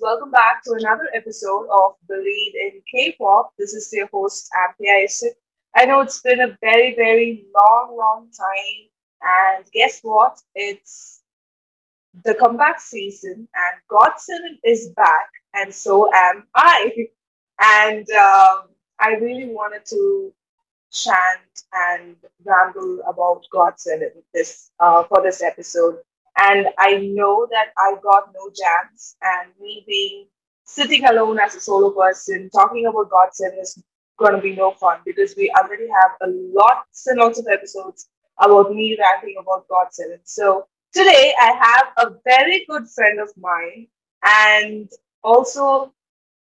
Welcome back to another episode of Believe in K-pop. This is your host, Ampia Isik. I know it's been a very, very long, long time, and guess what? It's the comeback season, and GOT7 is back, and so am I. And um, I really wanted to chant and ramble about GOT7 this uh, for this episode and I know that I got no jams, and me being sitting alone as a solo person talking about GOT7 is going to be no fun because we already have a lots and lots of episodes about me ranting about GOT7. So today I have a very good friend of mine and also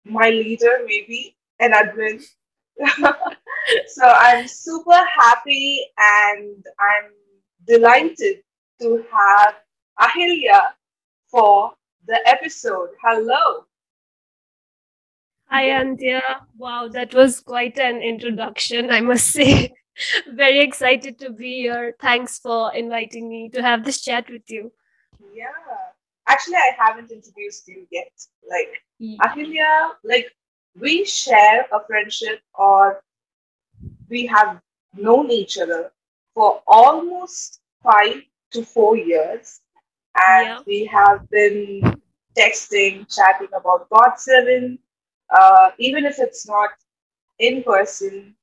my leader, maybe an admin. so I'm super happy and I'm delighted to have Ahilya for the episode. Hello. Hi, Antia. Wow, that was quite an introduction, I must say. Very excited to be here. Thanks for inviting me to have this chat with you. Yeah. Actually, I haven't introduced you yet. Like, yeah. Ahilya, like, we share a friendship or we have known each other for almost five to four years and yeah. we have been texting, chatting about GOT7. Uh, even if it's not in person,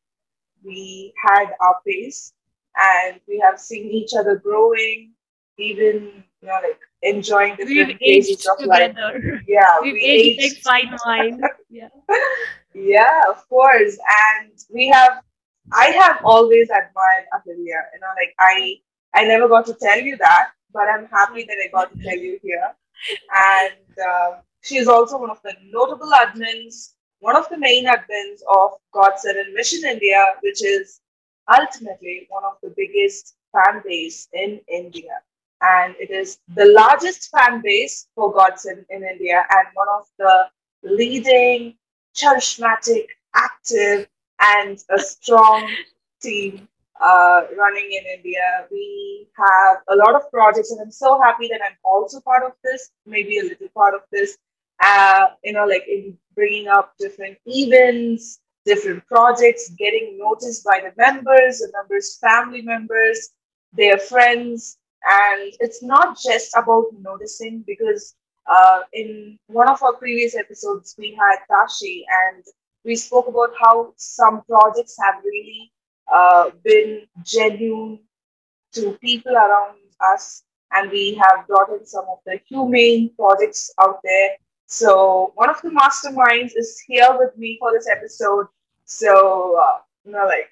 we had our pace and we have seen each other growing, even you know, like enjoying different We've phases of life. Yeah, We've we aged, aged. like fine wine. yeah. yeah, of course. And we have I have always admired Ahilya. You know, like I I never got to tell you that, but I'm happy that I got to tell you here. And uh, she is also one of the notable admins, one of the main admins of GOT7 Mission India, which is ultimately one of the biggest fan base in India. And it is the largest fan base for GOT7 in India and one of the leading, charismatic, active, and a strong team uh, running in India. We have a lot of projects, and I'm so happy that I'm also part of this, maybe a little part of this. Uh, you know, like in bringing up different events, different projects, getting noticed by the members, the members' family members, their friends. And it's not just about noticing because uh, in one of our previous episodes, we had Tashi and we spoke about how some projects have really uh, been genuine to people around us, and we have brought in some of the humane projects out there. So one of the masterminds is here with me for this episode. So uh, you know, like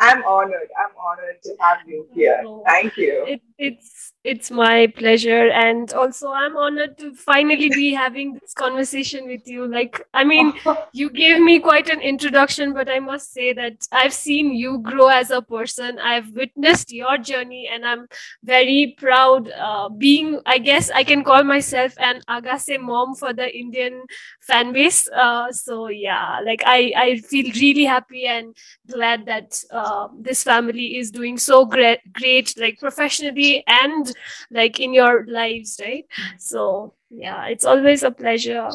I'm honored. I'm honored to have you here. Thank you. It, it's it's my pleasure, and also I'm honored to finally be having this conversation with you. Like, I mean, you gave me quite an introduction, but I must say that I've seen you grow as a person. I've witnessed your journey, and I'm very proud. Uh, being, I guess, I can call myself an Ahgase mom for the Indian fan base. Uh, so yeah, like I I feel really happy and glad that. Uh, this family is doing so great, great, like professionally industry and like in your lives, right? So yeah, it's always a pleasure.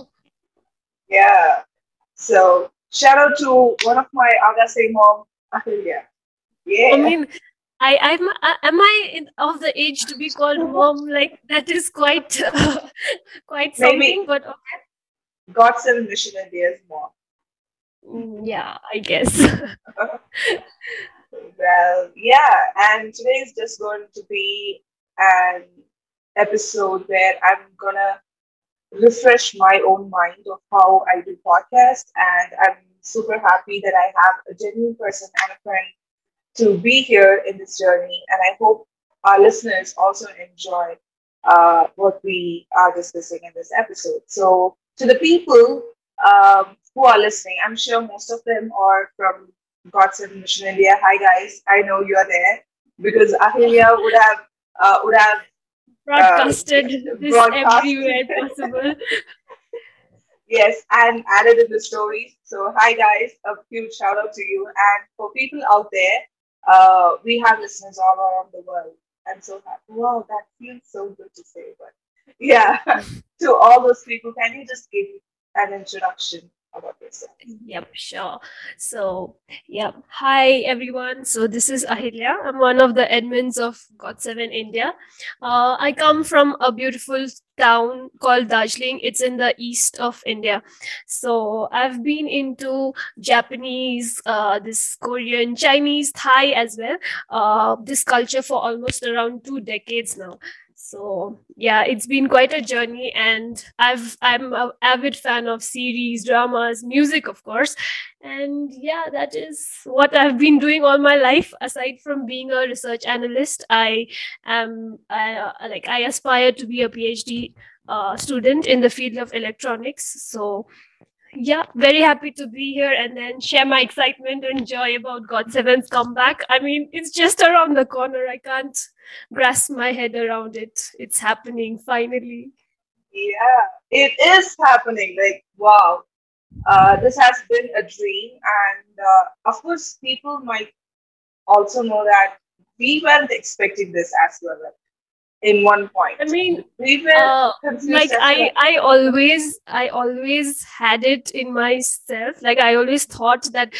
Yeah. So shout out to one of my Ahgase mom, Ahilya. Yeah. I mean, I I'm uh, am I in, of the age to be called mom? Like that is quite uh, quite something. Maybe. But okay. GOT7 Mission India's mom. Mm, Yeah, I guess. Well, yeah, and today is just going to be an episode where I'm gonna refresh my own mind of how I do podcast, and I'm super happy that I have a genuine person and a friend to be here in this journey, and I hope our listeners also enjoy uh, what we are discussing in this episode. So, to the people um, who are listening, I'm sure most of them are from GOT7 Mission India. Hi guys, I know you are there because Ahilya would have uh, would have Broadcasted this broadcast. everywhere possible. yes and added in the stories. So hi guys, a huge shout out to you and for people out there, uh, we have listeners all around the world. I'm so happy. Wow, that feels so good to say, but yeah, to all those people, can you just give an introduction? Yep, sure. So, yep. Hi, everyone. So, this is Ahilya. I'm one of the admins of GOT7 India. Uh, I come from a beautiful town called Darjeeling. It's in the east of India. So, I've been into Japanese, uh, this Korean, Chinese, Thai as well. Uh, this culture for almost around two decades now. So yeah, it's been quite a journey, and I've I'm an avid fan of series, dramas, music, of course, and yeah, that is what I've been doing all my life. Aside from being a research analyst, I am I, like I aspire to be a PhD uh, student in the field of electronics. So yeah, very happy to be here and then share my excitement and joy about GOT7's comeback. I mean, it's just around the corner. I can't grasp my head around it. It's happening finally. Yeah, it is happening. Like, wow, uh, this has been a dream. And uh, of course, people might also know that we weren't expecting this as well. In one point, I mean, we were uh, like I. I always, I always had it in myself. Like I always thought that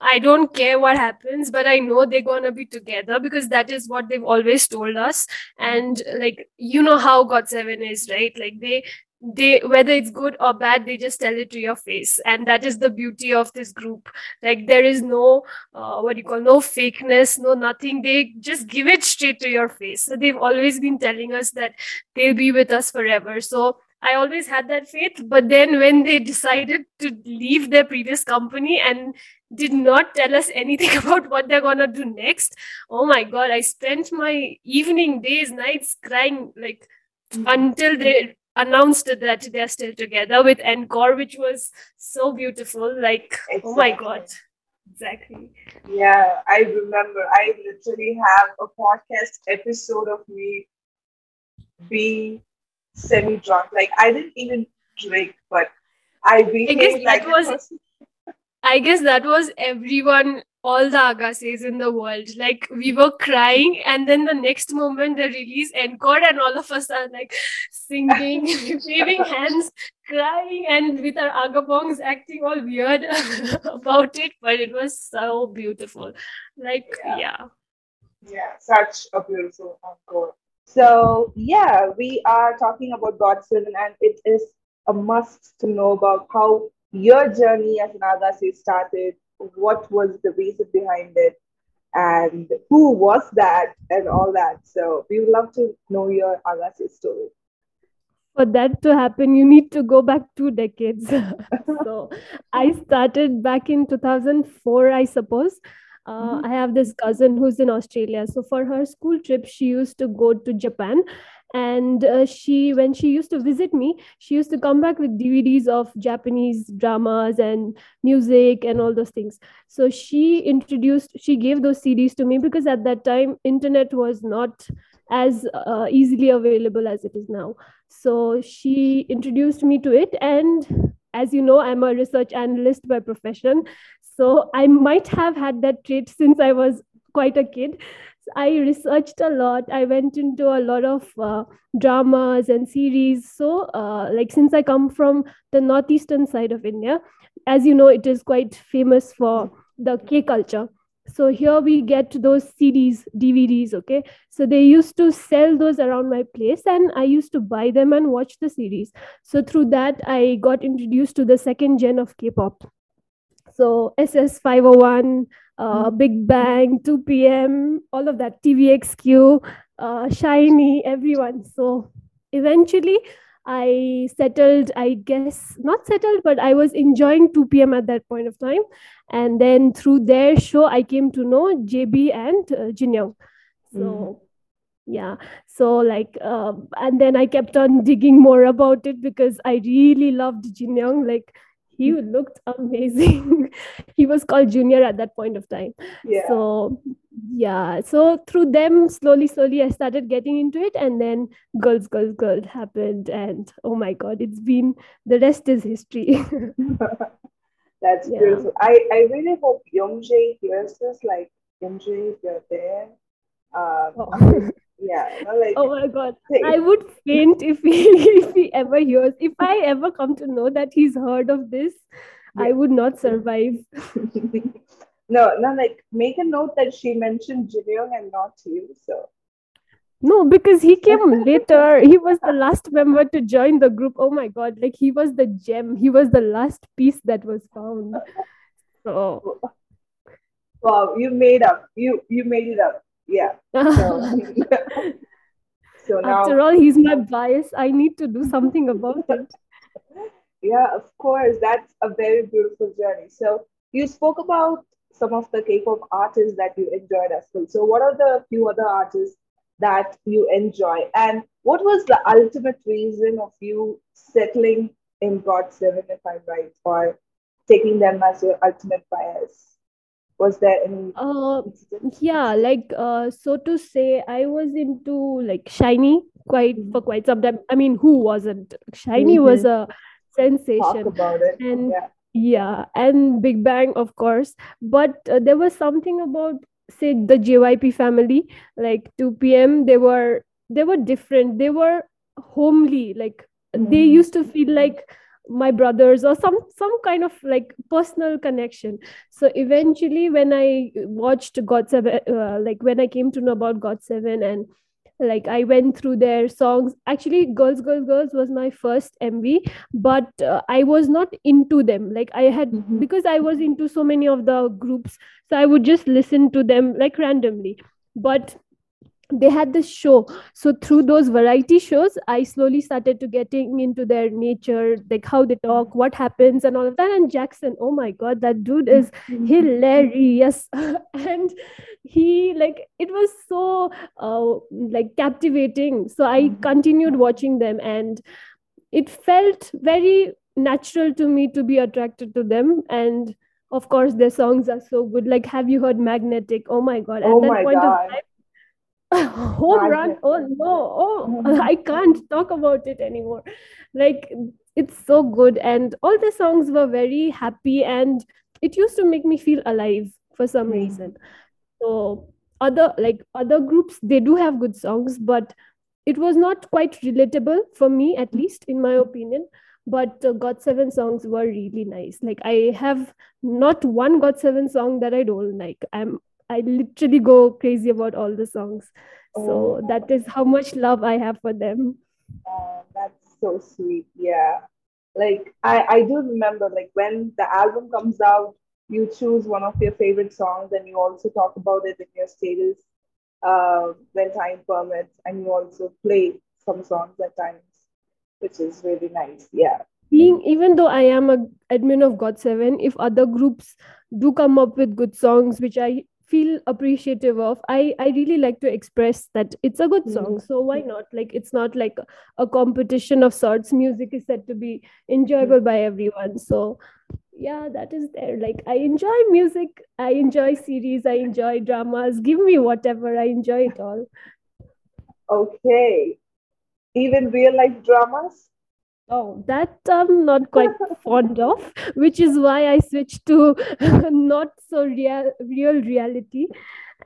I don't care what happens, but I know they're gonna be together because that is what they've always told us. And like you know how GOT7 is, right? Like they they whether it's good or bad, they just tell it to your face. And that is the beauty of this group. Like there is no uh, what do you call no fakeness, no nothing. They just give it straight to your face. So they've always been telling us that they'll be with us forever. So I always had that faith. But then when they decided to leave their previous company and did not tell us anything about what they're gonna do next. Oh my god, I spent my evening, days, nights crying like until they announced that they're still together with Encore, which was so beautiful. Like, oh my god. Exactly. Yeah, I remember. I literally have a podcast episode of me being semi drunk. Like I didn't even drink, but I behaved like that a was- I guess that was everyone, all the Ahgases in the world. Like we were crying, and then the next moment they release encore, and all of us are like singing, waving hands, crying, and with our Ahgabongs acting all weird about it. But it was so beautiful. Like Yeah. yeah. Yeah, such a beautiful encore. So yeah, we are talking about GOT7, and it is a must to know about how your journey as an Ahgase started. What was the reason behind it, and who was that, and all that. So we would love to know your Ahgase story. for that to happen, you need to go back two decades. so I started back in 2004, I suppose. Uh, Mhm. I have this cousin who's in Australia. So for her school trip, she used to go to Japan. And uh, she, when she used to visit me, she used to come back with DVDs of Japanese dramas and music and all those things. So she introduced, she gave those CDs to me because at that time, internet was not as uh, easily available as it is now. So she introduced me to it. And as you know, I'm a research analyst by profession. So I might have had that trait since I was quite a kid. I researched a lot. I went into a lot of uh, dramas and series. So, uh, like, since I come from the northeastern side of India, as you know, it is quite famous for the K culture. So here we get those CDs, DVDs. Okay, so they used to sell those around my place, and I used to buy them and watch the series. So through that, I got introduced to the second gen of K-pop. So SS501, uh, mm-hmm. Big Bang, 2PM, all of that, TVXQ, uh, SHINee, everyone. So eventually, I settled, I guess, not settled, but I was enjoying 2PM at that point of time. And then through their show, I came to know JB and uh, Jin Young. So, mm. yeah. So, like, uh, and then I kept on digging more about it because I really loved Jin Young. Like, he looked amazing. he was called Junior at that point of time. Yeah. So yeah. So through them, slowly, slowly, I started getting into it, and then Girls, Girls, Girls happened, and oh my God, it's been the rest is history. That's yeah. beautiful. I I really hope Youngjae hears this. Like Youngjae, if you're there. Um, oh yeah like, oh my god. i would faint if he if he ever hears. If i ever come to know that he's heard of this yeah. i would not survive. No no like make a note that she mentioned Jin and not you so. No because he came later. He was the last member to join the group. Oh my god like he was the gem. He was the last piece that was found. So wow you made up. You you made it up yeah. So, so now, after all, he's my bias. I need to do something about it. Yeah, of course. That's a very beautiful journey. So you spoke about some of the K-pop artists that you enjoyed as well. So what are the few other artists that you enjoy? And what was the ultimate reason of you settling in GOT7, if I'm right, or taking them as your ultimate bias? Was there any uh yeah like uh so to say i was into like SHINee quite for mm-hmm. quite some time i mean who wasn't SHINee mm-hmm. was a sensation Talk about it and yeah. yeah and big bang of course but uh, there was something about say the jyp family like 2 p.m they were they were different they were homely like mm-hmm. they used to feel like my brothers or some some kind of like personal connection. So eventually when i watched GOT7 uh, like when i came to know about GOT7 and like i went through their songs actually girls girls girls was my first mv but uh, i was not into them. Like i had mm-hmm. because i was into so many of the groups so i would just listen to them like randomly. But they had this show. So through those variety shows i slowly started to getting into their nature like how they talk what happens and all of that. And jackson oh my god that dude is hilarious. And he like it was so uh, like captivating. So i continued watching them and it felt very natural to me to be attracted to them. And of course their songs are so good. Like have you heard magnetic? Oh my god. At oh that point god. of time home run? oh no. Oh i can't talk about it anymore. Like it's so good. And all the songs were very happy and it used to make me feel alive for some mm. reason. So other like other groups they do have good songs but it was not quite relatable for me at least in my opinion. But uh, GOT7 songs were really nice. Like i have not one GOT7 song that i don't like. I'm I literally go crazy about all the songs. Oh. So that is how much love I have for them. Oh, that's so sweet. Yeah. Like I, I do remember like when the album comes out, you choose one of your favorite songs and you also talk about it in your status uh, when time permits and you also play some songs at times, which is really nice. Yeah being even though i am a admin of GOT7 if other groups do come up with good songs which i feel appreciative of i i really like to express that it's a good song mm-hmm. so why not? Like it's not like a competition of sorts. Music is said to be enjoyable mm-hmm. by everyone so yeah that is there. Like i enjoy music i enjoy series i enjoy dramas. Give me whatever i enjoy it all. Okay. Even real life dramas Oh, that I'm not quite fond of, which is why I switched to not so real real reality.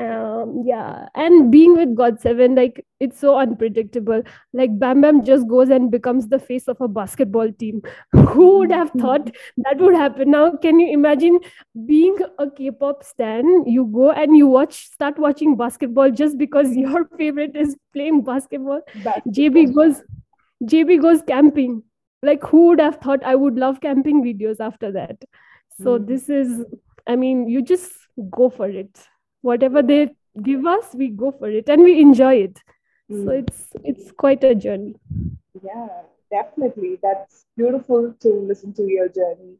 um yeah and being with GOT7 like it's so unpredictable. Like bam bam just goes and becomes the face of a basketball team. Who would have thought that would happen? Now can you imagine being a k-pop stan? You go and you watch start watching basketball just because your favorite is playing basketball, basketball. jb goes jb goes camping like who would have thought i would love camping videos after that? So mm. this is i mean you just go for it. Whatever they give us we go for it and we enjoy it. Mm. so it's it's quite a journey. Yeah definitely. That's beautiful to listen to your journey.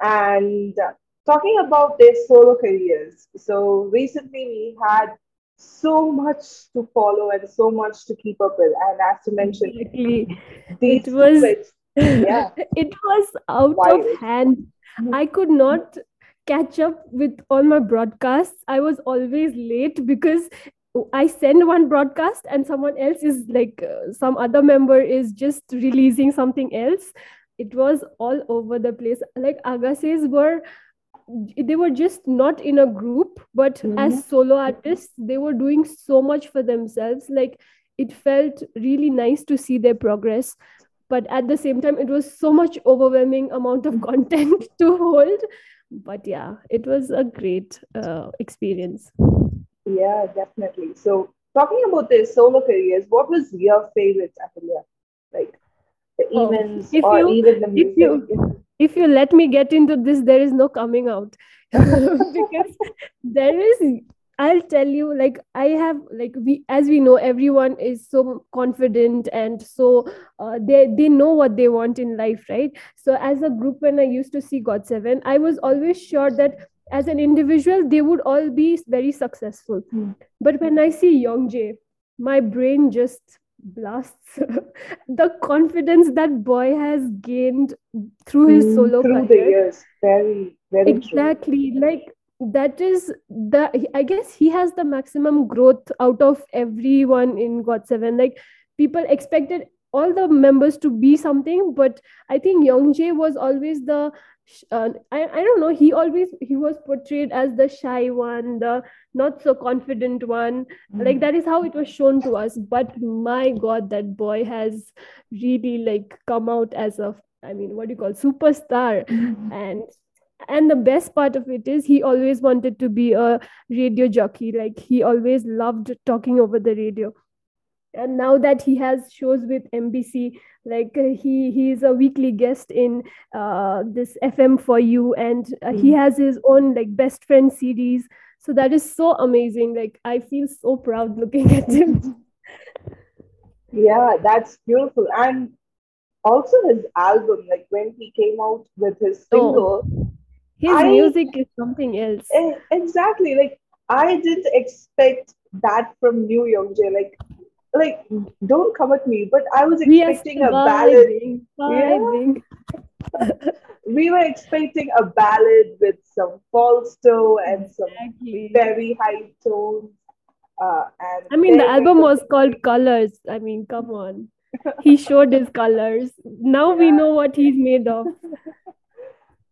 And uh, talking about their solo careers so recently we had so much to follow and so much to keep up with. And as you mentioned exactly. it was yeah it was out Wild. of hand i could not catch up with all my broadcasts. I was always late because I send one broadcast and someone else is like uh, some other member is just releasing something else. It was all over the place. Like Ahgases were they were just not in a group but mm-hmm. as solo artists they were doing so much for themselves like it felt really nice to see their progress but at the same time it was so much overwhelming amount of content to hold. But yeah it was a great uh, experience. Yeah definitely. So talking about the solo careers what was your favorite Ahilya? like the oh, events or you, even the music? if you, if you let me get into this there is no coming out. Because there is I'll tell you, like I have, like we, as we know, everyone is so confident and so uh, they they know what they want in life, right? So as a group, when I used to see GOT7, I was always sure that as an individual they would all be very successful. Mm. But when I see Youngjae, my brain just blasts the confidence that boy has gained through his mm, solo through career. the years very very exactly true. like that is the i guess he has the maximum growth out of everyone in GOT7 like people expected all the members to be something but i think young youngjae was always the uh, I, I don't know he always he was portrayed as the shy one the not so confident one mm. like that is how it was shown to us but my god that boy has really like come out as a i mean what do you call superstar mm. and and the best part of it is he always wanted to be a radio jockey. Like he always loved talking over the radio. And now that he has shows with mbc like uh, he he's a weekly guest in uh, this fm for you. And uh, mm. he has his own like best friend series. So that is so amazing. Like i feel so proud looking at him. Yeah that's beautiful. And also his album like when he came out with his oh. single oh his I, music is something else. Exactly. Like I didn't expect that from New Youngjae. Like like don't come at me, but I was expecting a ballad. Yeah. we were expecting a ballad with some false tone and exactly. some very high tones. Uh, and I mean, the album was called Colors. I mean, come on. he showed his colors. Now yeah. we know what he's made of.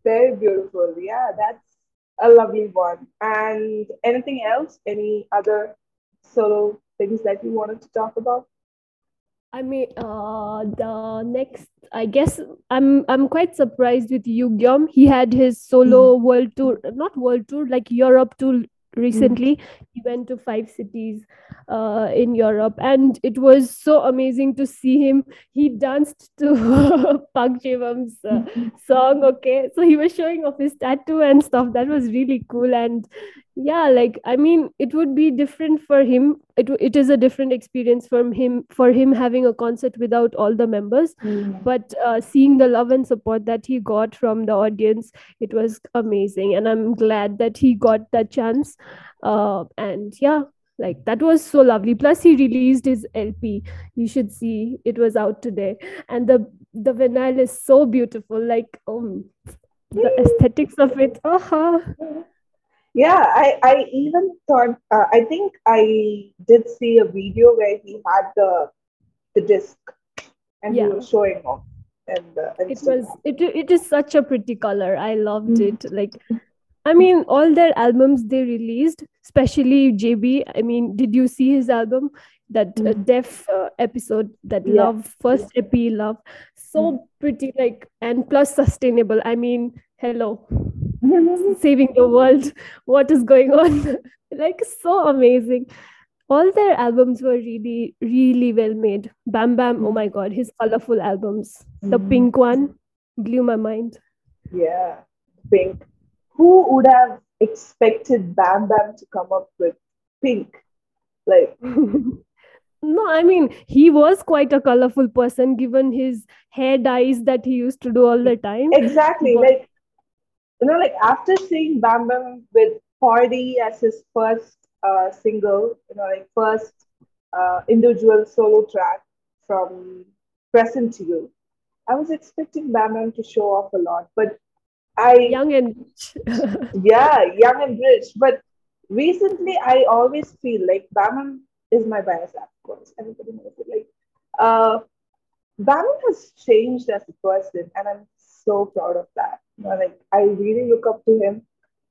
Very beautiful. Yeah, that's a lovely one. And anything else? Any other solo things that you wanted to talk about? I mean, uh, the next, I guess I'm I'm quite surprised with Yugyeom. He had his solo mm. world tour, not world tour, like Europe tour recently mm-hmm. he went to five cities uh, in europe and it was so amazing to see him. He danced to park Jae-beom's uh, song okay? So he was showing off his tattoo and stuff. That was really cool and yeah like i mean it would be different for him. It, it is a different experience from him for him having a concert without all the members. Mm. but uh, seeing the love and support that he got from the audience it was amazing. And i'm glad that he got that chance. Uh, and yeah like that was so lovely. Plus he released his lp you should see it was out today. And the the vinyl is so beautiful. Like um the aesthetics of it. Uh-huh yeah i i even thought uh, i think i did see a video where he had the the disc and yeah. he was showing off and, uh, it was it, it is such a pretty color i loved mm-hmm. it like I mean, all their albums they released, especially JB. I mean, did you see his album? That uh, Mm. Def uh, episode, that Yeah. Love, first EP, Love. So Mm. pretty, like, and plus sustainable. I mean, hello, saving the world. What is going on? like, so amazing. All their albums were really, really well made. Bam Bam, oh my God, his colorful albums. The Mm. pink one blew my mind. Yeah, pink. Who would have expected Bam Bam to come up with pink? Like, No, I mean, he was quite a colorful person given his hair dyes that he used to do all the time. exactly, But- like, you know, like after seeing Bam Bam with Party as his first uh, single, you know, like first uh, individual solo track from Present to You, I was expecting Bam Bam to show off a lot, but I Young and rich. yeah, young and rich. But recently, I always feel like Bam Bam is my bias, of course. Everybody knows it. Like, uh, Bam has changed as a person, and I'm so proud of that. You know, like I really look up to him,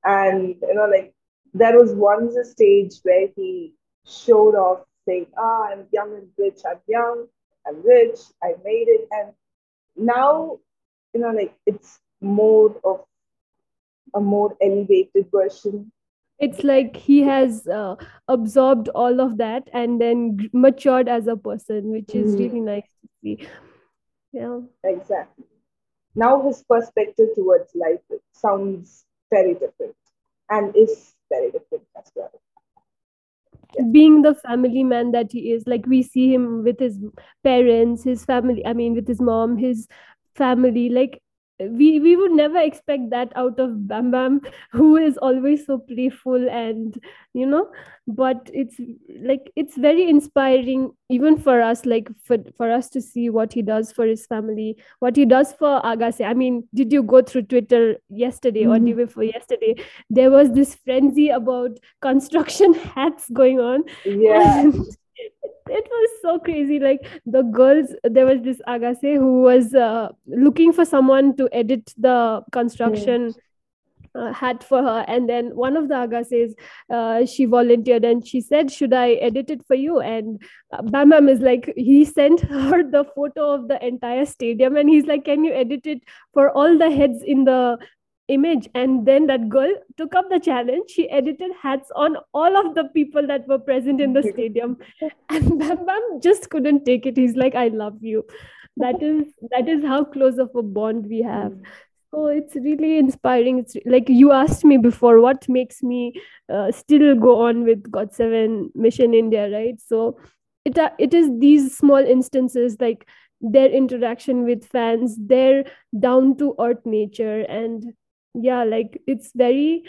and you know, like there was once a stage where he showed off, saying, "Ah, I'm young and rich. I'm young. I'm rich. I made it." And now, you know, like it's more of a more elevated version. It's like he has uh, absorbed all of that and then matured as a person, which is Mhm. really nice to see. Yeah. Exactly. Now his perspective towards life sounds very different and is very different as well. being the family man that he is like we see him with his parents his family i mean with his mom his family like we we would never expect that out of bam bam who is always so playful and you know but it's like it's very inspiring even for us like for, for us to see what he does for his family what he does for Ahgase i mean did you go through twitter yesterday or Mhm. day before yesterday there was this frenzy about construction hats going on Yeah. and it was so crazy like the girls there was this Ahgase who was uh, looking for someone to edit the construction uh, hat for her. And then one of the Ahgases uh, she volunteered and she said should i edit it for you? And uh, bam bam is like he sent her the photo of the entire stadium and he's like can you edit it for all the heads in the image. And then that girl took up the challenge. She edited hats on all of the people that were present in the stadium. And bam bam just couldn't take it. He's like i love you. That is that is how close of a bond we have. So it's really inspiring. It's like you asked me before what makes me uh, still go on with GOT7 mission india right? So it uh, it is these small instances like their interaction with fans their down to earth nature and yeah like it's very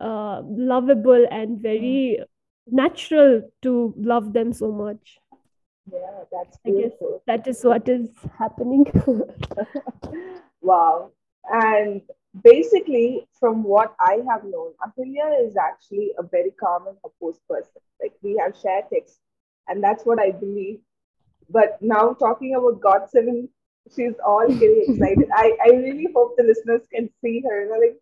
uh, lovable and very natural to love them so much Yeah, that's I guess that is what is happening Wow. And basically, from what I have known, Ahilya is actually a very calm and composed person. Like we have shared texts, and that's what I believe. But now talking about GOT7, she's all getting excited. I, I really hope the listeners can see her. You know, like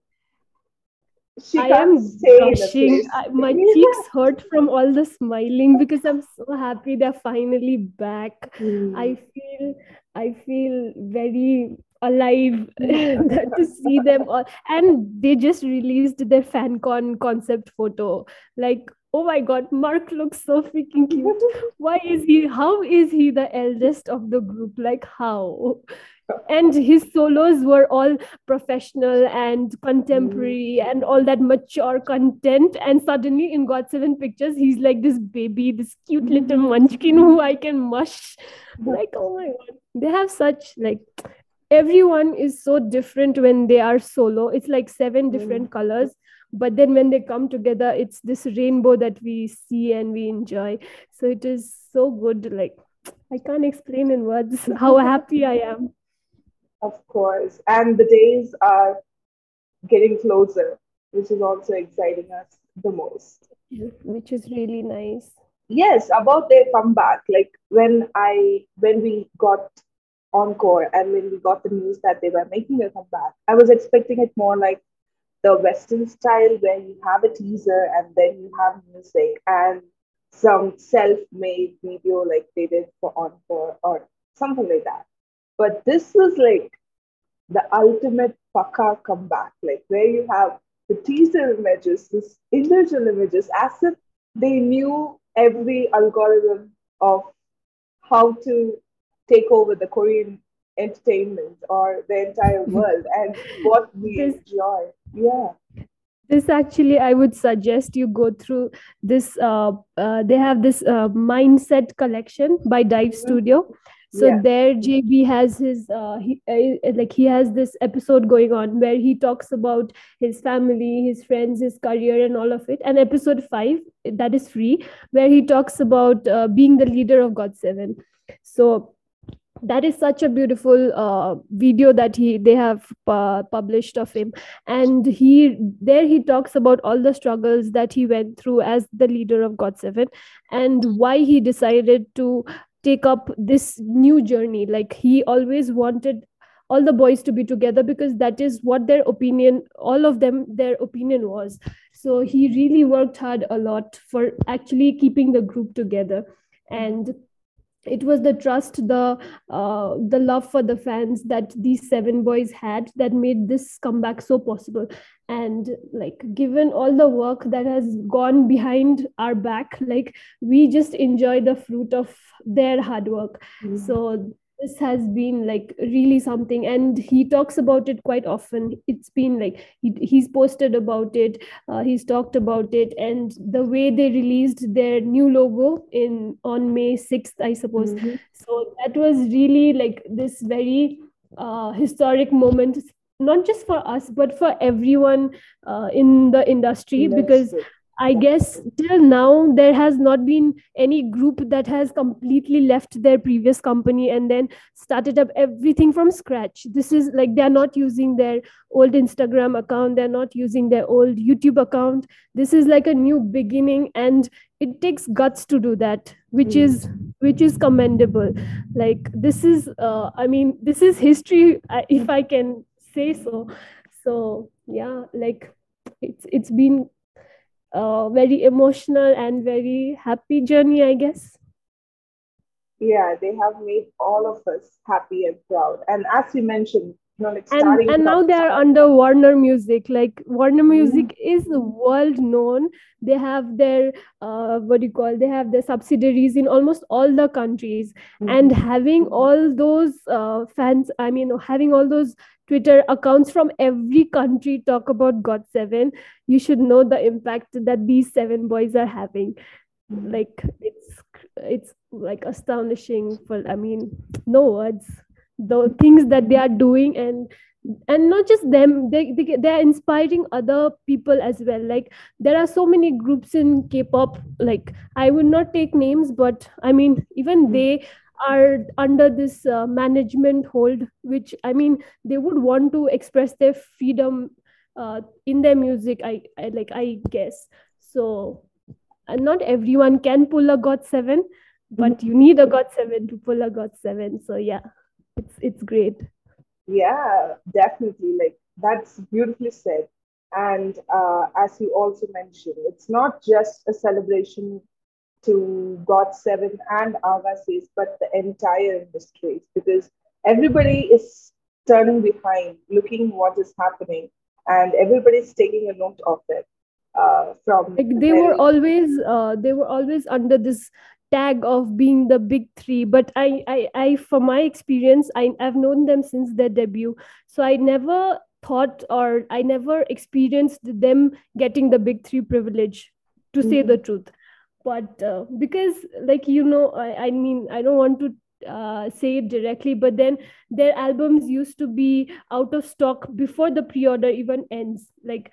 she I can't am stay in a blushing. I, my cheeks hurt from all the smiling because I'm so happy they're finally back. Hmm. I feel I feel very alive to see them all. And they just released their FanCon concept photo. Like, oh my god, Mark looks so freaking cute. Why is he how is he the eldest of the group? Like how? And his solos were all professional and contemporary mm. and all that mature content. And suddenly in GOT7 Pictures, he's like this baby, this cute little mm-hmm. munchkin who I can mush. Like, oh my god. They have such like everyone is so different when they are solo. It's like seven mm. different colors. But then when they come together, it's this rainbow that we see and we enjoy. So it is so good. Like I can't explain in words how happy I am. Of course. And the days are getting closer, which is also exciting us the most. which is really nice. Yes, about their comeback. Like when I when we got encore and when we got the news that they were making a comeback, I was expecting it more like the Western style where you have a teaser and then you have music and some self-made video like they did for Encore or something like that. But this was like the ultimate paka comeback, like where you have the teaser images, this individual images, as if they knew every algorithm of how to take over the Korean entertainment or the entire world and what we this, enjoy. Yeah. This actually, I would suggest you go through this. Uh, uh, they have this uh, mindset collection by Dive mm-hmm. Studio. So yeah. there, JB has his uh, he, uh, like he has this episode going on where he talks about his family, his friends, his career, and all of it. And episode five that is free, where he talks about uh, being the leader of GOT7. So that is such a beautiful uh, video that he they have uh, published of him. And he there he talks about all the struggles that he went through as the leader of GOT7 and why he decided to take up this new journey. Like he always wanted all the boys to be together because that is what their opinion all of them their opinion was. So he really worked hard a lot for actually keeping the group together. And it was the trust the uh, the love for the fans that these seven boys had that made this comeback so possible and like given all the work that has gone behind our back like we just enjoy the fruit of their hard work mm-hmm. so this has been like really something and he talks about it quite often. It's been like he, he's posted about it uh, he's talked about it and the way they released their new logo in on may 6th i suppose. Mm-hmm. so that was really like this very uh, historic moment not just for us but for everyone uh, in the industry because I guess till now there has not been any group that has completely left their previous company and then started up everything from scratch. This is like they're not using their old Instagram account, they're not using their old YouTube account. This is like a new beginning and it takes guts to do that, which mm. is which is commendable. Like this is uh, I mean this is history if I can say so. So yeah, like it's it's been uh, very emotional and very happy journey, I guess. Yeah, they have made all of us happy and proud. And as you mentioned, you know, like and, and now they are under Warner Music. Like Warner mm-hmm. Music mm-hmm. is world known. They have their uh, what do you call? They have their subsidiaries in almost all the countries. Mm-hmm. And having all those uh, fans, I mean, having all those Twitter accounts from every country talk about GOT7, you should know the impact that these seven boys are having. Like it's it's like astonishing for I mean, no words. The things that they are doing and and not just them they, they they are inspiring other people as well like there are so many groups in k-pop like i would not take names but i mean even hmm. they are under this uh, management hold which i mean they would want to express their freedom uh, in their music I, I like i guess so uh, not everyone can pull a got7 but mm-hmm. you need a got7 to pull a got7 so yeah it's it's great. Yeah definitely. Like that's beautifully said. And uh, as you also mentioned it's not just a celebration to GOT7 and Ahgases, but the entire industry because everybody is turning behind, looking what is happening, and everybody's taking a note of it. Uh, from like they were always uh, they were always under this tag of being the big three but I, I i from my experience I, i've known them since their debut. So i never thought or i never experienced them getting the big three privilege to mm-hmm. say the truth. But uh, because like you know I, I mean i don't want to uh, say it directly but then their albums used to be out of stock before the pre-order even ends. Like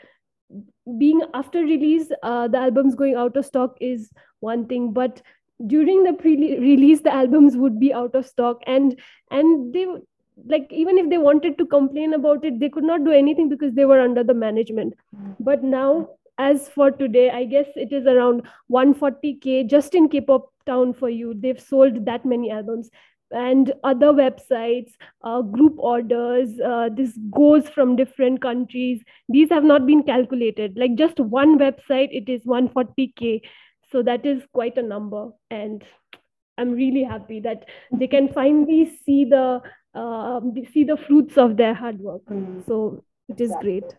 being after release uh, the albums going out of stock is one thing but during the pre-release the albums would be out of stock and and they like even if they wanted to complain about it they could not do anything because they were under the management mm. but now as for today i guess it is around 140k just in k-pop town for you they've sold that many albums and other websites, uh, group orders, uh, this goes from different countries. These have not been calculated. Like just one website, it is 140K. So that is quite a number. And I'm really happy that they can finally see the uh, see the fruits of their hard work. Mm. So it is exactly. great.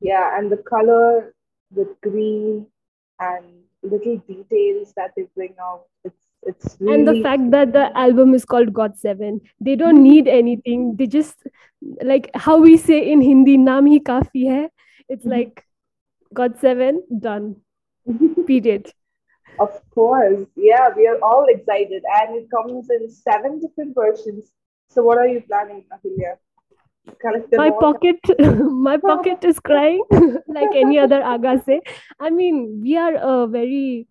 Yeah, and the color, the green, and little details that they bring out. It's it's really... and the fact that the album is called God Seven. They don't need anything. They just like how we say in Hindi, "Naam hi kafi hai." It's mm-hmm. like God Seven done. Period. Of course, yeah, we are all excited, and it comes in seven different versions. So, what are you planning, Ahilya? my pocket my pocket is crying like any other Ahgase i mean we are a very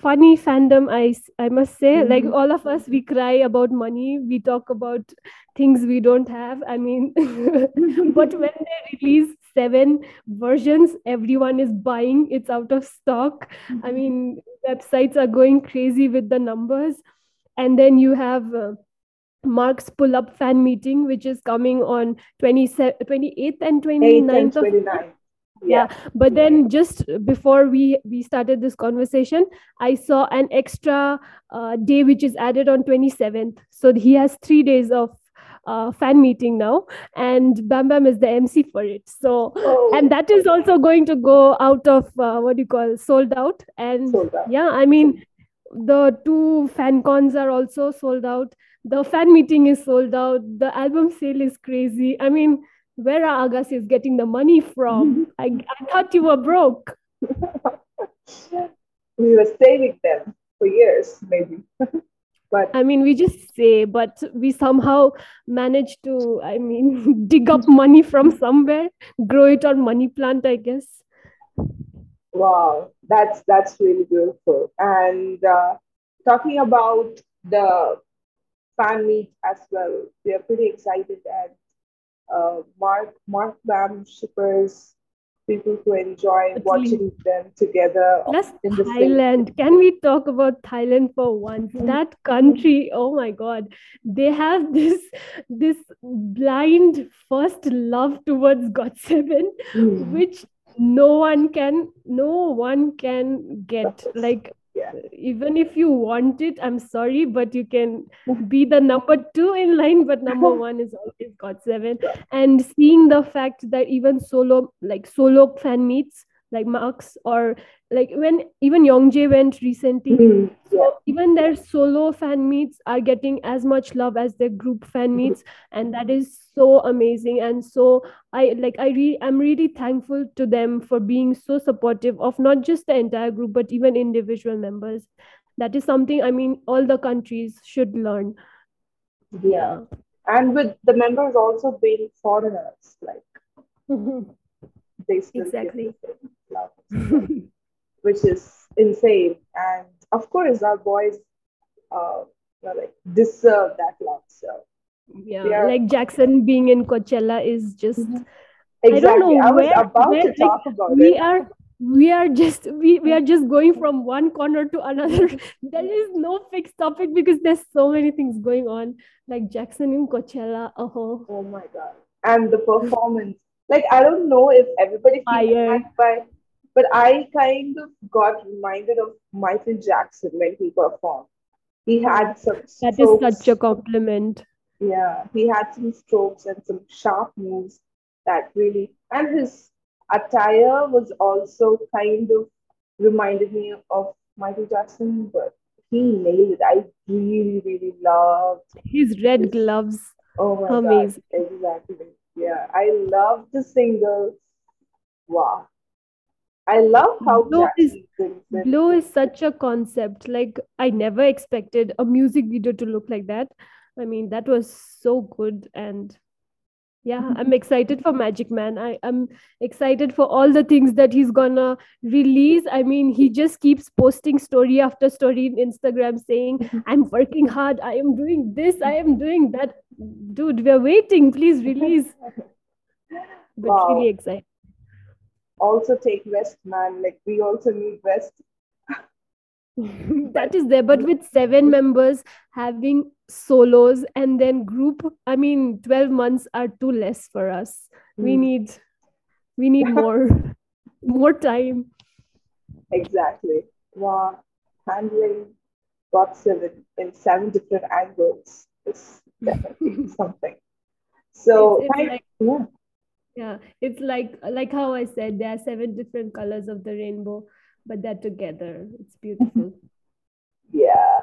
funny fandom i i must say. Mm-hmm. like all of us we cry about money. We talk about things we don't have. I mean but when they release seven versions everyone is buying it's out of stock mm-hmm. i mean websites are going crazy with the numbers and then you have uh, Mark's pull up fan meeting, which is coming on 28th and 29th. of Yeah. yeah but then just before we we started this conversation i saw an extra uh, day which is added on 27th so he has three days of uh, fan meeting now and BamBam is the mc for it. So oh. and that is also going to go out of uh, what do you call sold out. And sold out. yeah i mean the two fan cons are also sold out. The fan meeting is sold out. The album sale is crazy. I mean where are Ahgase is getting the money from? I, I thought you were broke. We were saving them for years maybe but i mean we just say but we somehow manage to i mean dig up money from somewhere grow it on money plant i guess wow that's that's really beautiful and uh, talking about the fan meet as well. We are pretty excited and uh, Mark Mark Bam shippers people who enjoy watching them together Plus in the Thailand. Same. Can we talk about Thailand for once? Mm-hmm. That country, oh my god, they have this this blind first love towards GOT7, mm-hmm. which no one can no one can get. Like yeah. even if you want it i'm sorry but you can be the number two in line but number one is always GOT7 and seeing the fact that even solo like solo fan meets like Marks or like when even Youngjae went recently. Mm-hmm. So even their solo fan meets are getting as much love as their group fan mm-hmm. meets, and that is so amazing. And so I like I really I'm really thankful to them for being so supportive of not just the entire group but even individual members. That is something I mean all the countries should learn. Yeah. And with the members also being foreigners, like mm-hmm. they exactly love, which is insane. And of course, our boys, uh, like deserve that love. So yeah, are, like Jackson being in Coachella is just. Mm-hmm. Exactly. I don't know I was where, about where, to talk like, about we it. are we are just we, we are just going from one corner to another there is no fixed topic because there's so many things going on like jackson in coachella oh oh my god and the performance like i don't know if everybody feels that but I kind of got reminded of Michael Jackson when he performed. He had some That is such a compliment. Yeah, he had some strokes and some sharp moves that really, and his attire was also kind of reminded me of Michael Jackson, but he nailed it. I really, really loved his red his, gloves. Oh my Amazing. god! Exactly. Yeah, I love the singles. Wow. I love how Glow is, Glow is such a concept. Like I never expected a music video to look like that. I mean, that was so good and yeah, I'm mm-hmm. excited for Magic Man. I, I'm excited for all the things that he's gonna release. I mean, he just keeps posting story after story in Instagram saying, mm-hmm. I'm working hard, I am doing this, I am doing that. Dude, we're waiting, please release. But wow. really excited also take rest, man. Like we also need rest. that is there but with seven members having solos and then group i mean 12 months are too less for us mm. we hmm. need we need more more time exactly wow handling GOT7 in seven different angles is definitely something so it's, it's like, yeah yeah it's like like how i said there are seven different colors of the rainbow but they're together. It's beautiful. yeah,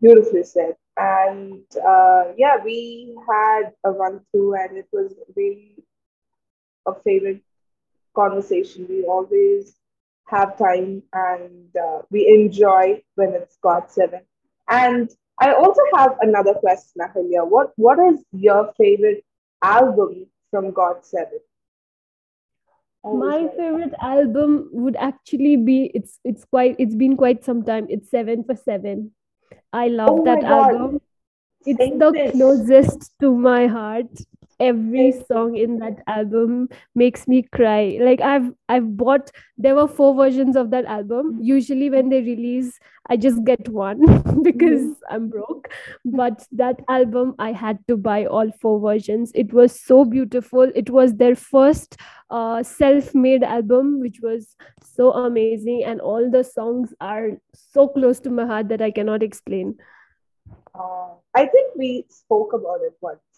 beautifully said. And uh, yeah, we had a run through, and it was really a favorite conversation. We always have time and uh, we enjoy when it's GOT7. And I also have another question, Ahilya. What what is your favorite album from GOT7? my favorite album would actually be it's it's quite it's been quite some time. It's seven for seven. I love oh that album. It's the this. closest to my heart every song in that album makes me cry. Like i've i've bought there were four versions of that album. Usually when they release i just get one because mm-hmm. i'm broke. But that album i had to buy all four versions. It was so beautiful. It was their first uh, self-made album which was so amazing. And all the songs are so close to my heart that i cannot explain. Uh, i think we spoke about it once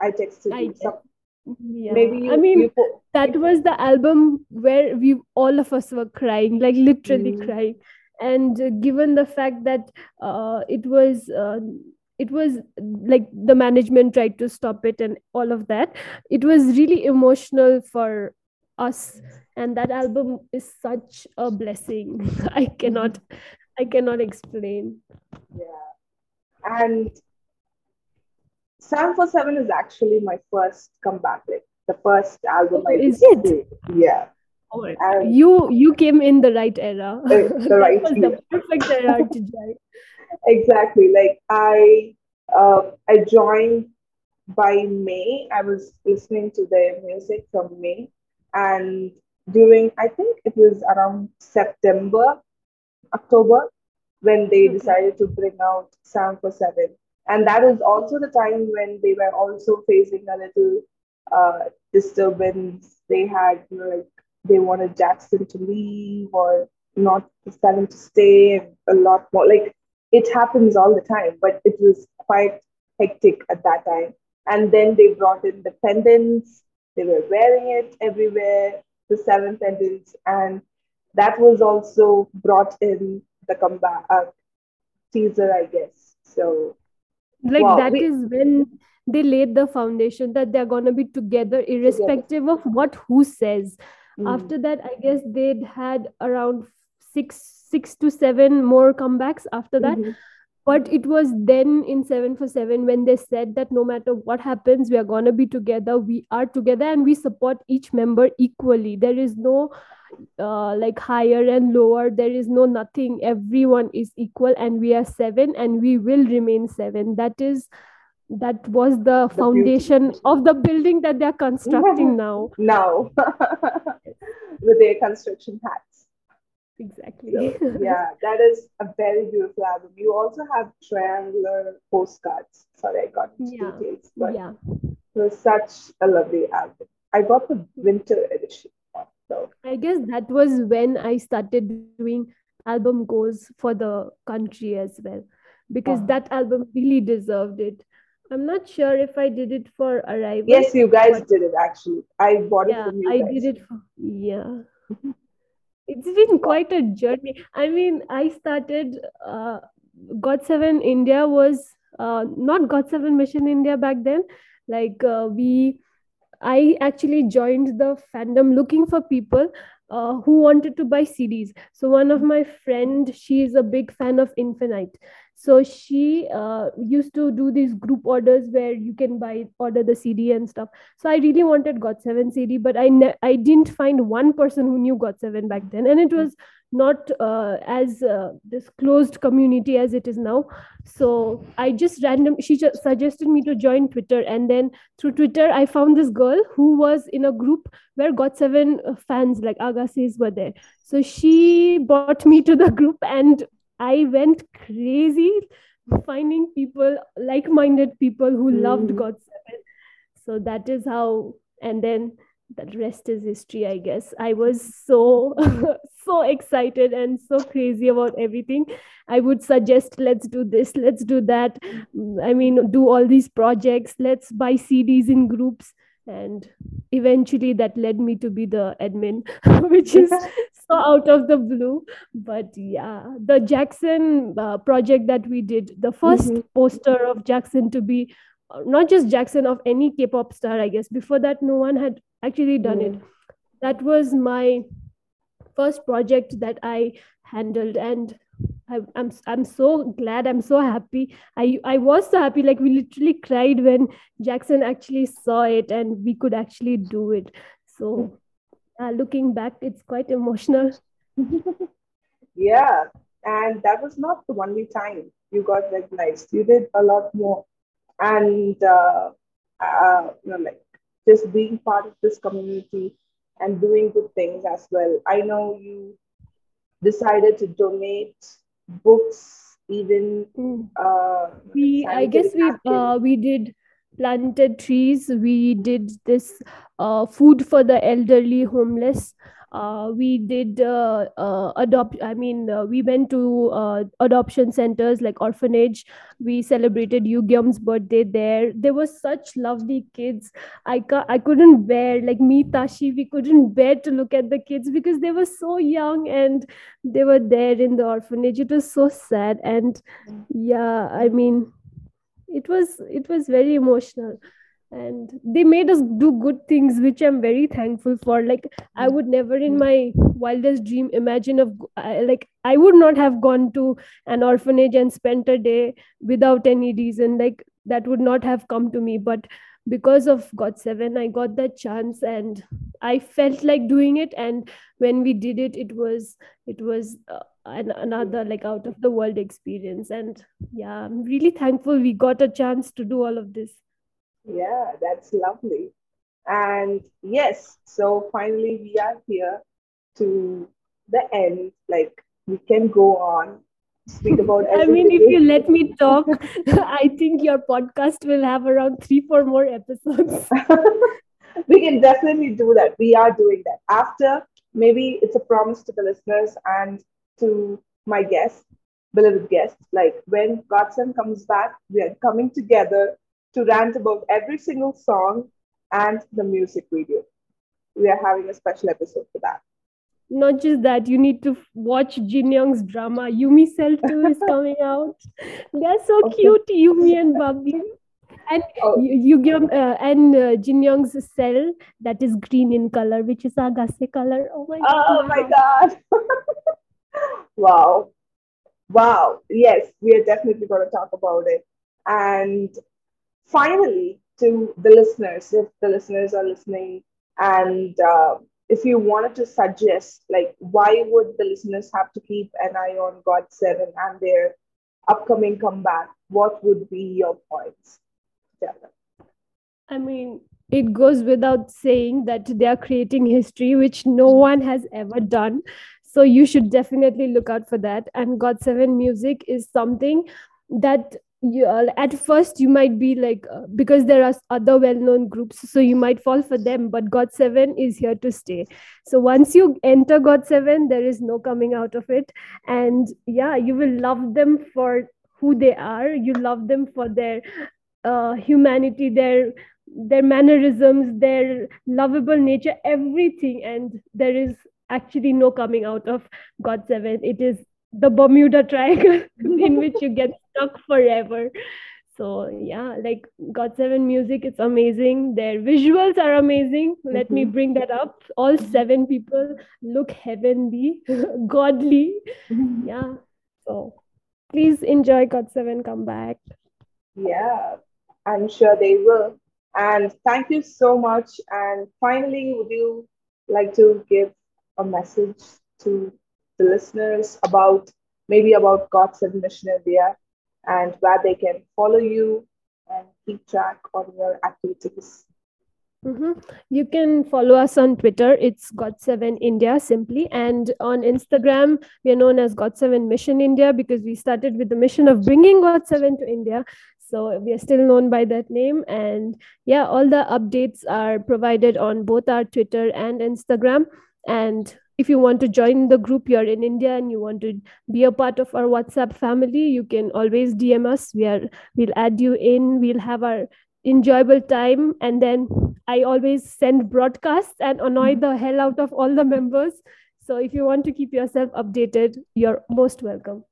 I texted I you. Some, yeah. Maybe you, I mean you that was the album where we all of us were crying, like literally mm. crying. And uh, given the fact that uh, it was uh, it was like the management tried to stop it and all of that, it was really emotional for us. And that album is such a blessing. I cannot I cannot explain. Yeah. And 7 for 7 is actually my first comeback, like the first album I Is it? Yeah. Oh, and you you came in the right era. The right was the perfect era to join. Exactly. Like I uh, I joined by May. I was listening to their music from May, and during I think it was around September, October, when they okay. decided to bring out Sound for Seven and that is also the time when they were also facing a little uh, disturbance. They had you know, like they wanted Jackson to leave or not him to stay, and a lot more. Like it happens all the time, but it was quite hectic at that time. And then they brought in the pendants. They were wearing it everywhere, the seven pendants, and that was also brought in the comeback uh, teaser, I guess. So like wow. that we, is when they laid the foundation that they're going to be together irrespective together. of what who says mm. after that i guess they'd had around six six to seven more comebacks after that mm-hmm. But it was then in 7 for 7 when they said that no matter what happens we are going to be together we are together and we support each member equally. There is no uh, like higher and lower. There is no nothing. Everyone is equal and we are seven and we will remain seven. That is that was the, the foundation beauty. of the building that they're constructing now. Now. With their construction hats exactly so, yeah that is a very beautiful album you also have triangular postcards sorry i got yeah. details but yeah it was such a lovely album i got the winter edition so I guess that was when I started doing album goes for the country as well, because uh-huh. that album really deserved it. I'm not sure if I did it for Arrival. Yes, you guys did it actually. I bought yeah, it from you. I did it for yeah. it's been quite a journey. I mean, I started uh, GOT7 India was uh, not GOT7 Mission India back then. Like uh, we I actually joined the fandom looking for people uh, who wanted to buy CDs. So one of my friend, she is a big fan of Infinite, so she uh, used to do these group orders where you can buy order the cd and stuff. So i really wanted got7 cd but i ne- i didn't find one person who knew got7 back then. And it was not uh, as uh, this closed community as it is now. So i just random she just suggested me to join twitter. And then through twitter i found this girl who was in a group where got7 fans like Ahgases were there. So she brought me to the group and i went crazy finding people like-minded people who mm. loved got7 so that is how and then the rest is history i guess. I was so so excited and so crazy about everything. I would suggest let's do this let's do that. I mean do all these projects let's buy cds in groups. And eventually that led me to be the admin which is so out of the blue. But yeah the jackson uh, project that we did the 1st mm-hmm. poster of jackson to be uh, not just jackson of any k-pop star i guess. Before that no one had actually done mm. it that was my first project that I handled and I, am I'm, I'm so glad I'm so happy. I I was so happy like we literally cried when Jackson actually saw it and we could actually do it. So uh, looking back it's quite emotional yeah and that was not the only time you got recognized you did a lot more and uh, uh, you know like just being part of this community and doing good things as well. I know you decided to donate books, even. Mm. Uh, we, I guess we uh, we did planted trees. We did this uh, food for the elderly, homeless. Uh, we did uh, uh, adopt i mean uh, we went to uh, adoption centers like orphanage. We celebrated Yugyeom's birthday there. There were such lovely kids. I ca- i couldn't bear like me tashi we couldn't bear to look at the kids because they were so young and they were there in the orphanage. It was so sad and yeah i mean it was it was very emotional. And they made us do good things which i'm very thankful for. Like i would never in my wildest dream imagine of like i would not have gone to an orphanage and spent a day without any reason. Like that would not have come to me. But because of got7 i got that chance and i felt like doing it and when we did it it was it was uh, an, another like out of the world experience and yeah i'm really thankful we got a chance to do all of this yeah, that's lovely. And yes, so finally we are here to the end. Like we can go on, speak about I mean, if you let me talk, I think your podcast will have around three, four more episodes. we can definitely do that. We are doing that. After maybe it's a promise to the listeners and to my guests, beloved guests, like when Got7 comes back, we are coming together to rant about every single song and the music video. We are having a special episode for that. Not just that, you need to watch Jin Young's drama. Yumi Cell 2 is coming out. They're so okay. cute, Yumi and Bubby. And oh. you, you uh, and uh, Jin Young's cell that is green in color, which is Ahgase color. Oh my god! Oh my god! wow, wow. Yes, we are definitely going to talk about it. And finally, to the listeners, if the listeners are listening, and uh, if you wanted to suggest, like, why would the listeners have to keep an eye on GOT7 and their upcoming comeback? What would be your points? I mean, it goes without saying that they are creating history, which no one has ever done. So you should definitely look out for that. And GOT7 music is something that you, uh, at first you might be like uh, because there are other well-known groups so you might fall for them but GOT7 is here to stay. So once you enter GOT7 there is no coming out of it. And yeah you will love them for who they are. You love them for their uh, humanity their their mannerisms their lovable nature everything. And there is actually no coming out of GOT7 it is the Bermuda Triangle in which you get stuck forever. So yeah, like GOT7 music, it's amazing. Their visuals are amazing. Let mm-hmm. me bring that up. All seven people look heavenly, godly. Mm-hmm. Yeah. So please enjoy GOT7. come back. Yeah, I'm sure they will. And thank you so much. And finally, would you like to give a message to the listeners about maybe about GOT7 Mission India and where they can follow you and keep track on your activities? Mm-hmm. You can follow us on Twitter. It's GOT7 India simply. And on Instagram, we are known as GOT7 Mission India because we started with the mission of bringing GOT7 to India. So we are still known by that name. And yeah, all the updates are provided on both our Twitter and Instagram. And if you want to join the group, you're in India and you want to be a part of our WhatsApp family, you can always DM us. We are we'll add you in. We'll have our enjoyable time and then i always send broadcasts and annoy mm-hmm. the hell out of all the members so if you want to keep yourself updated you're most welcome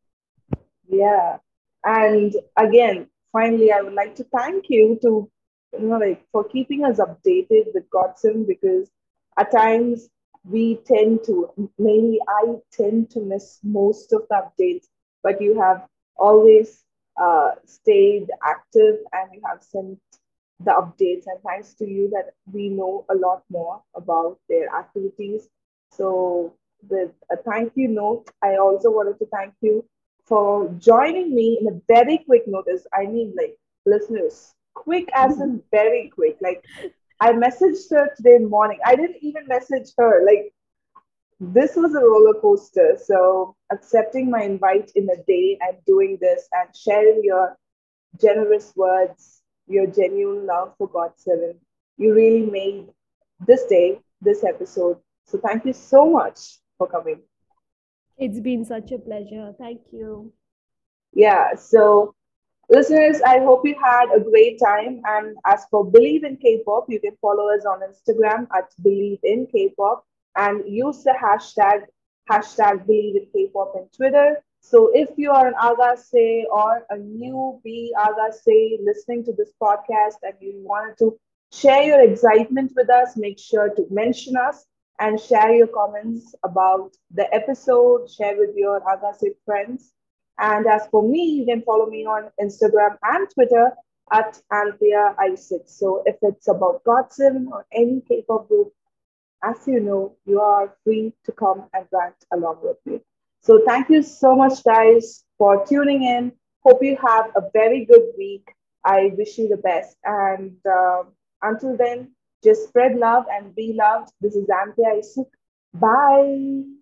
yeah and again finally i would like to thank you to you know like for keeping us updated with GOT7 because at times we tend to mainly i tend to miss most of the updates but you have always uh, stayed active and you have sent the updates and thanks to you that we know a lot more about their activities. So with a thank you note, I also wanted to thank you for joining me in a very quick notice. I mean like listeners, quick as in very quick. Like I messaged her today morning. I didn't even message her. Like this was a roller coaster. So accepting my invite in a day and doing this and sharing your generous words your genuine love for GOT7. You really made this day, this episode. So thank you so much for coming. It's been such a pleasure. Thank you. Yeah. So, listeners, I hope you had a great time. And as for Bleav in K-pop, you can follow us on Instagram at Bleav in K-pop and use the hashtag hashtag Bleav in K-pop in Twitter so if you are an Ahgase or a new newbie Ahgase listening to this podcast and you wanted to share your excitement with us, make sure to mention us and share your comments about the episode, share with your Ahgase friends. And as for me, you can follow me on Instagram and Twitter at Anthea Isaac. So if it's about GOT7 or any K-pop group, as you know, you are free to come and rant along with me. So thank you so much, guys, for tuning in. Hope you have a very good week. I wish you the best. And uh, until then, just spread love and be loved. This is Anthea Isaac. Bye.